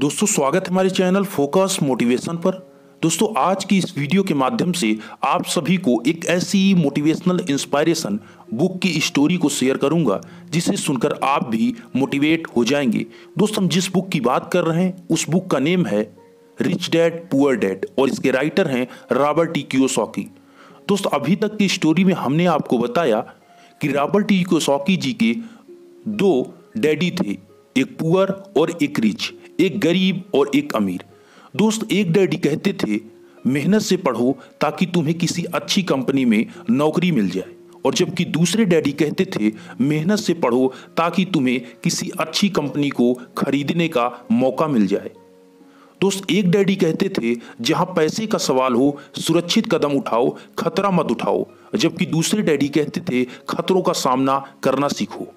दोस्तों, स्वागत है हमारे चैनल फोकस मोटिवेशन पर। दोस्तों, आज की इस वीडियो के माध्यम से आप सभी को एक ऐसी मोटिवेशनल इंस्पायरेशन बुक की स्टोरी को शेयर करूँगा, जिसे सुनकर आप भी मोटिवेट हो जाएँगे। दोस्तों, हम जिस बुक की बात कर रहे हैं, उस बुक का नेम है रिच डैड, पुअर डैड, और इसके राइटर हैं रॉबर्ट टी क्योसॉकी। दोस्तों, अभी तक की स्टोरी में हमने आपको बताया कि रॉबर्ट टी क्योसॉकी जी के दो डैडी थे, एक पुअर और एक रिच। एक गरीब और एक अमीर। दोस्त एक डैडी कहते थे, मेहनत से पढ़ो ताकि तुम्हें किसी अच्छी कंपनी में नौकरी मिल जाए। और जबकि दूसरे डैडी कहते थे, मेहनत से पढ़ो ताकि तुम्हें किसी अच्छी कंपनी को खरीदने का मौका मिल जाए। दोस्त एक डैडी कहते थे, जहाँ पैसे का सवाल हो, सुरक्षित कदम उठाओ, खतरा मत उठाओ। जबकि दूसरे डैडी कहते थे, खतरों का सामना करना सीखो।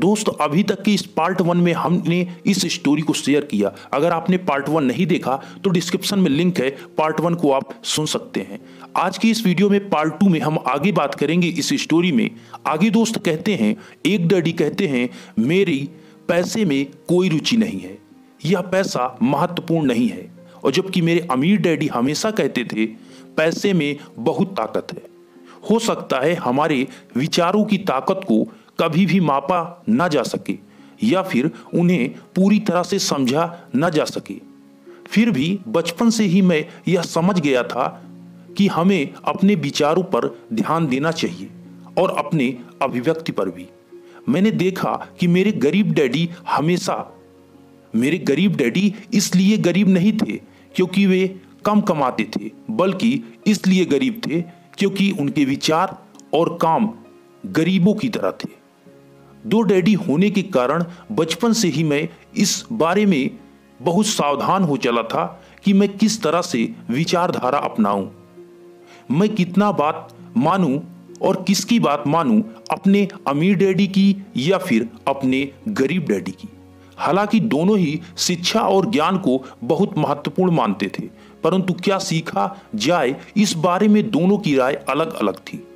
दोस्त, अभी तक की इस पार्ट वन में हमने इस स्टोरी को शेयर किया। अगर आपने पार्ट वन नहीं देखा तो डिस्क्रिप्शन में लिंक है। पार्ट वन को आप सुन सकते हैं। आज की इस वीडियो में पार्ट टू में हम आगे बात करेंगे इस स्टोरी में। आगे दोस्त कहते हैं, एक डैडी कहते हैं, मेरी पैसे में कोई रुचि नहीं है। यह पैसा महत्वपूर्ण नहीं है। और जबकि मेरे अमीर डैडी हमेशा कहते थे, पैसे में बहुत ताकत है। हो सकता है हमारे विचारों की ताकत को कभी भी मापा न जा सके, या फिर उन्हें पूरी तरह से समझा न जा सके। फिर भी बचपन से ही मैं यह समझ गया था कि हमें अपने विचारों पर ध्यान देना चाहिए और अपने अभिव्यक्ति पर भी। मैंने देखा कि मेरे गरीब डैडी हमेशा, मेरे गरीब डैडी इसलिए गरीब नहीं थे क्योंकि वे कम कमाते थे, बल्कि इसलिए गरीब थे क्योंकि उनके विचार और काम गरीबों की तरह थे। दो डैडी होने के कारण बचपन से ही मैं इस बारे में बहुत सावधान हो चला था कि मैं किस तरह से विचारधारा अपनाऊं। मैं कितना बात मानूं और किसकी बात मानूं, अपने अमीर डैडी की या फिर अपने गरीब डैडी की। हालाँकि दोनों ही शिक्षा और ज्ञान को बहुत महत्वपूर्ण मानते थे, परंतु क्या सीखा जाए इस बारे में दोनों की राय अलग अलग थी।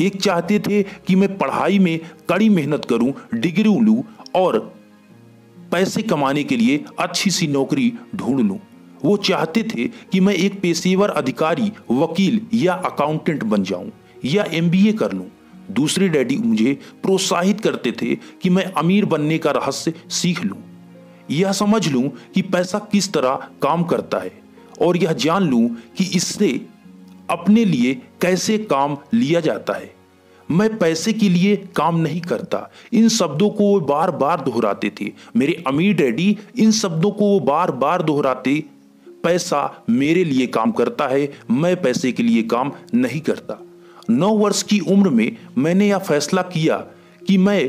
एक चाहते थे कि मैं पढ़ाई में कड़ी मेहनत करूँ, डिग्री लूँ और पैसे कमाने के लिए अच्छी सी नौकरी ढूंढ लूँ। वो चाहते थे कि मैं एक पेशेवर अधिकारी, वकील या अकाउंटेंट बन जाऊँ या एमबीए कर लूँ। दूसरे डैडी मुझे प्रोत्साहित करते थे कि मैं अमीर बनने का रहस्य सीख लूँ। यह समझ लूँ कि पैसा किस तरह काम करता है और यह जान लूँ कि इससे अपने लिए कैसे काम लिया जाता है? मैं पैसे के लिए काम नहीं करता। इन शब्दों को वो बार बार दोहराते थे। मेरे अमीर डैडी इन शब्दों को वो बार बार दोहराते। पैसा मेरे लिए काम करता है, मैं पैसे के लिए काम नहीं करता। नौ वर्ष की उम्र में मैंने यह फैसला किया कि मैं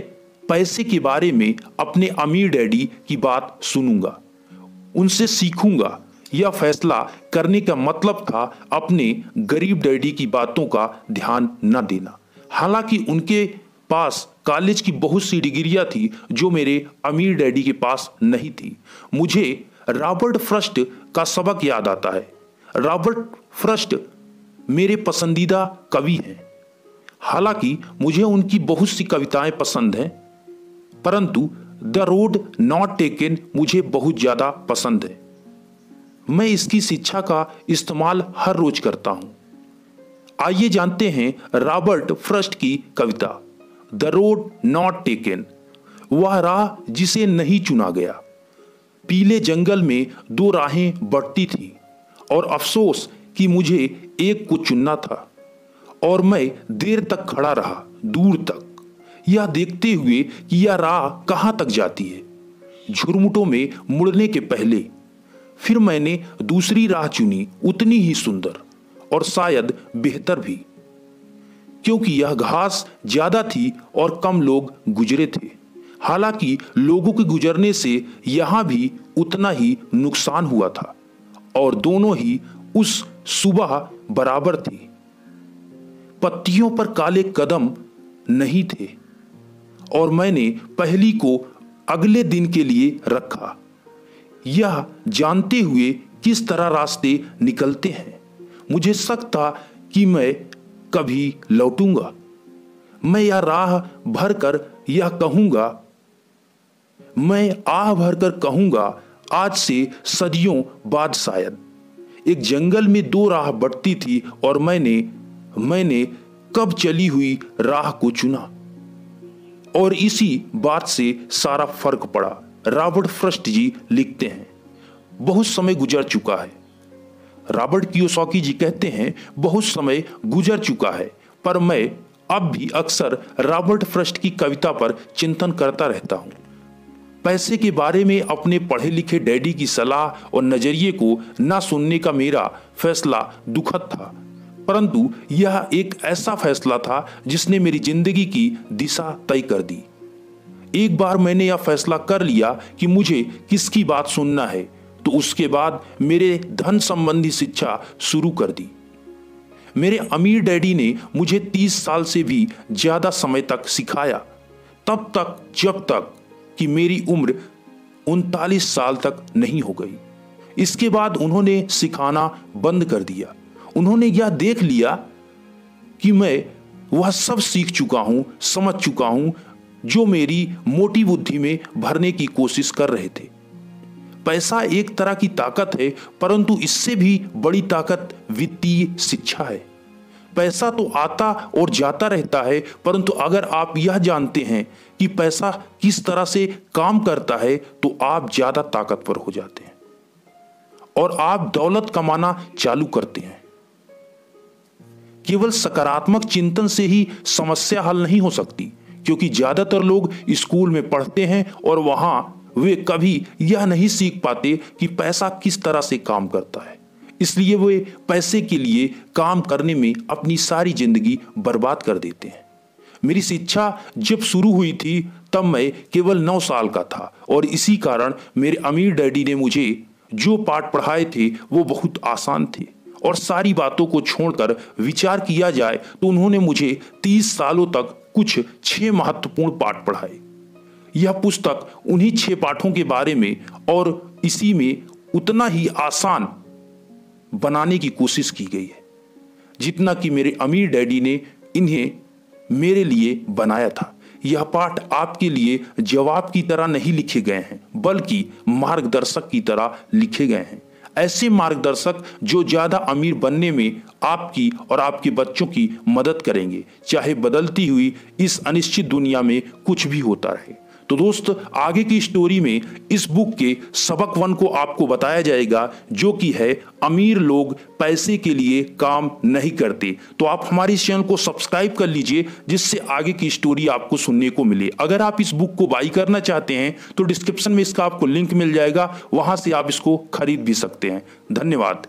पैसे के बारे में अपने अमीर डैडी की बात सुनूँगा, उनसे सीखूँगा। यह फैसला करने का मतलब था अपने गरीब डैडी की बातों का ध्यान न देना। हालाँकि उनके पास कॉलेज की बहुत सी डिग्रियाँ थी जो मेरे अमीर डैडी के पास नहीं थी। मुझे रॉबर्ट फ्रस्ट का सबक याद आता है। रॉबर्ट फ्रस्ट मेरे पसंदीदा कवि हैं। हालाँकि मुझे उनकी बहुत सी कविताएँ पसंद हैं, परंतु द रोड नॉट टेकन मुझे बहुत ज़्यादा पसंद है। मैं इसकी शिक्षा का इस्तेमाल हर रोज करता हूँ। आइए जानते हैं रॉबर्ट फ्रस्ट की कविता, द रोड नॉट टेकन। वह राह जिसे नहीं चुना गया। पीले जंगल में दो राहें बढ़ती थी, और अफसोस कि मुझे एक को चुनना था, और मैं देर तक खड़ा रहा, दूर तक। यह देखते हुए कि यह राह कहाँ तक जाती है? झुरमुटों में मुड़ने के पहले फिर मैंने दूसरी राह चुनी उतनी ही सुंदर और शायद बेहतर भी, क्योंकि यह घास ज़्यादा थी और कम लोग गुजरे थे। हालाँकि लोगों के गुजरने से यहाँ भी उतना ही नुकसान हुआ था और दोनों ही उस सुबह बराबर थी। पत्तियों पर काले कदम नहीं थे और मैंने पहली को अगले दिन के लिए रखा। यह जानते हुए किस तरह रास्ते निकलते हैं? मुझे शक था कि मैं कभी लौटूँगा। मैं यह राह भर कर यह कहूँगा, मैं आह भर कर कहूँगा, आज से सदियों बाद शायद। एक जंगल में दो राह बढ़ती थी और मैंने मैंने कब चली हुई राह को चुना। और इसी बात से सारा फ़र्क पड़ा। रॉबर्ट फ्रस्ट जी लिखते हैं। बहुत समय गुजर चुका है। रॉबर्ट कियोसॉकी जी कहते हैं, बहुत समय गुजर चुका है, पर मैं अब भी अक्सर रॉबर्ट फ्रस्ट की कविता पर चिंतन करता रहता हूँ। पैसे के बारे में अपने पढ़े लिखे डैडी की सलाह और नज़रिए को ना सुनने का मेरा फैसला दुखद था, परंतु यह एक ऐसा फैसला था जिसने मेरी ज़िंदगी की दिशा तय कर दी। एक बार मैंने यह फैसला कर लिया कि मुझे किसकी बात सुनना है तो उसके बाद मेरे धन संबंधी शिक्षा शुरू कर दी। मेरे अमीर डैडी ने मुझे तीस साल से भी ज़्यादा समय तक सिखाया, तब तक, जब तक कि मेरी उम्र उनतालीस साल तक नहीं हो गई। इसके बाद उन्होंने सिखाना बंद कर दिया। उन्होंने यह देख लिया कि मैं वह सब सीख चुका हूँ, समझ चुका हूँ जो मेरी मोटी बुद्धि में भरने की कोशिश कर रहे थे। पैसा एक तरह की ताकत है, परंतु इससे भी बड़ी ताकत वित्तीय शिक्षा है। पैसा तो आता और जाता रहता है, परंतु अगर आप यह जानते हैं कि पैसा किस तरह से काम करता है तो आप ज़्यादा ताकतवर हो जाते हैं। और आप दौलत कमाना चालू करते हैं। केवल सकारात्मक चिंतन से ही समस्या हल नहीं हो सकती। क्योंकि ज़्यादातर लोग स्कूल में पढ़ते हैं और वहाँ वे कभी यह नहीं सीख पाते कि पैसा किस तरह से काम करता है। इसलिए वे पैसे के लिए काम करने में अपनी सारी ज़िंदगी बर्बाद कर देते हैं। मेरी शिक्षा जब शुरू हुई थी, तब मैं केवल नौ साल का था और इसी कारण मेरे अमीर डैडी ने मुझे जो पाठ पढ़ाए थे, वो बहुत आसान थे। और सारी बातों को छोड़कर विचार किया जाए तो उन्होंने मुझे तीस सालों तक कुछ छह महत्वपूर्ण पाठ पढ़ाए। यह पुस्तक उन्हीं छह पाठों के बारे में और इसी में उतना ही आसान बनाने की कोशिश की गई है, जितना कि मेरे अमीर डैडी ने इन्हें मेरे लिए बनाया था। यह पाठ आपके लिए जवाब की तरह नहीं लिखे गए हैं, बल्कि मार्गदर्शक की तरह लिखे गए हैं। ऐसे मार्गदर्शक जो ज़्यादा अमीर बनने में आपकी और आपके बच्चों की मदद करेंगे, चाहे बदलती हुई इस अनिश्चित दुनिया में कुछ भी होता रहे। तो दोस्त, आगे की स्टोरी में इस बुक के सबक वन को आपको बताया जाएगा, जो कि है, अमीर लोग पैसे के लिए काम नहीं करते। तो आप हमारे चैनल को सब्सक्राइब कर लीजिए, जिससे आगे की स्टोरी आपको सुनने को मिले। अगर आप इस बुक को बाई करना चाहते हैं तो डिस्क्रिप्शन में इसका आपको लिंक मिल जाएगा, वहाँ से आप इसको खरीद भी सकते हैं। धन्यवाद।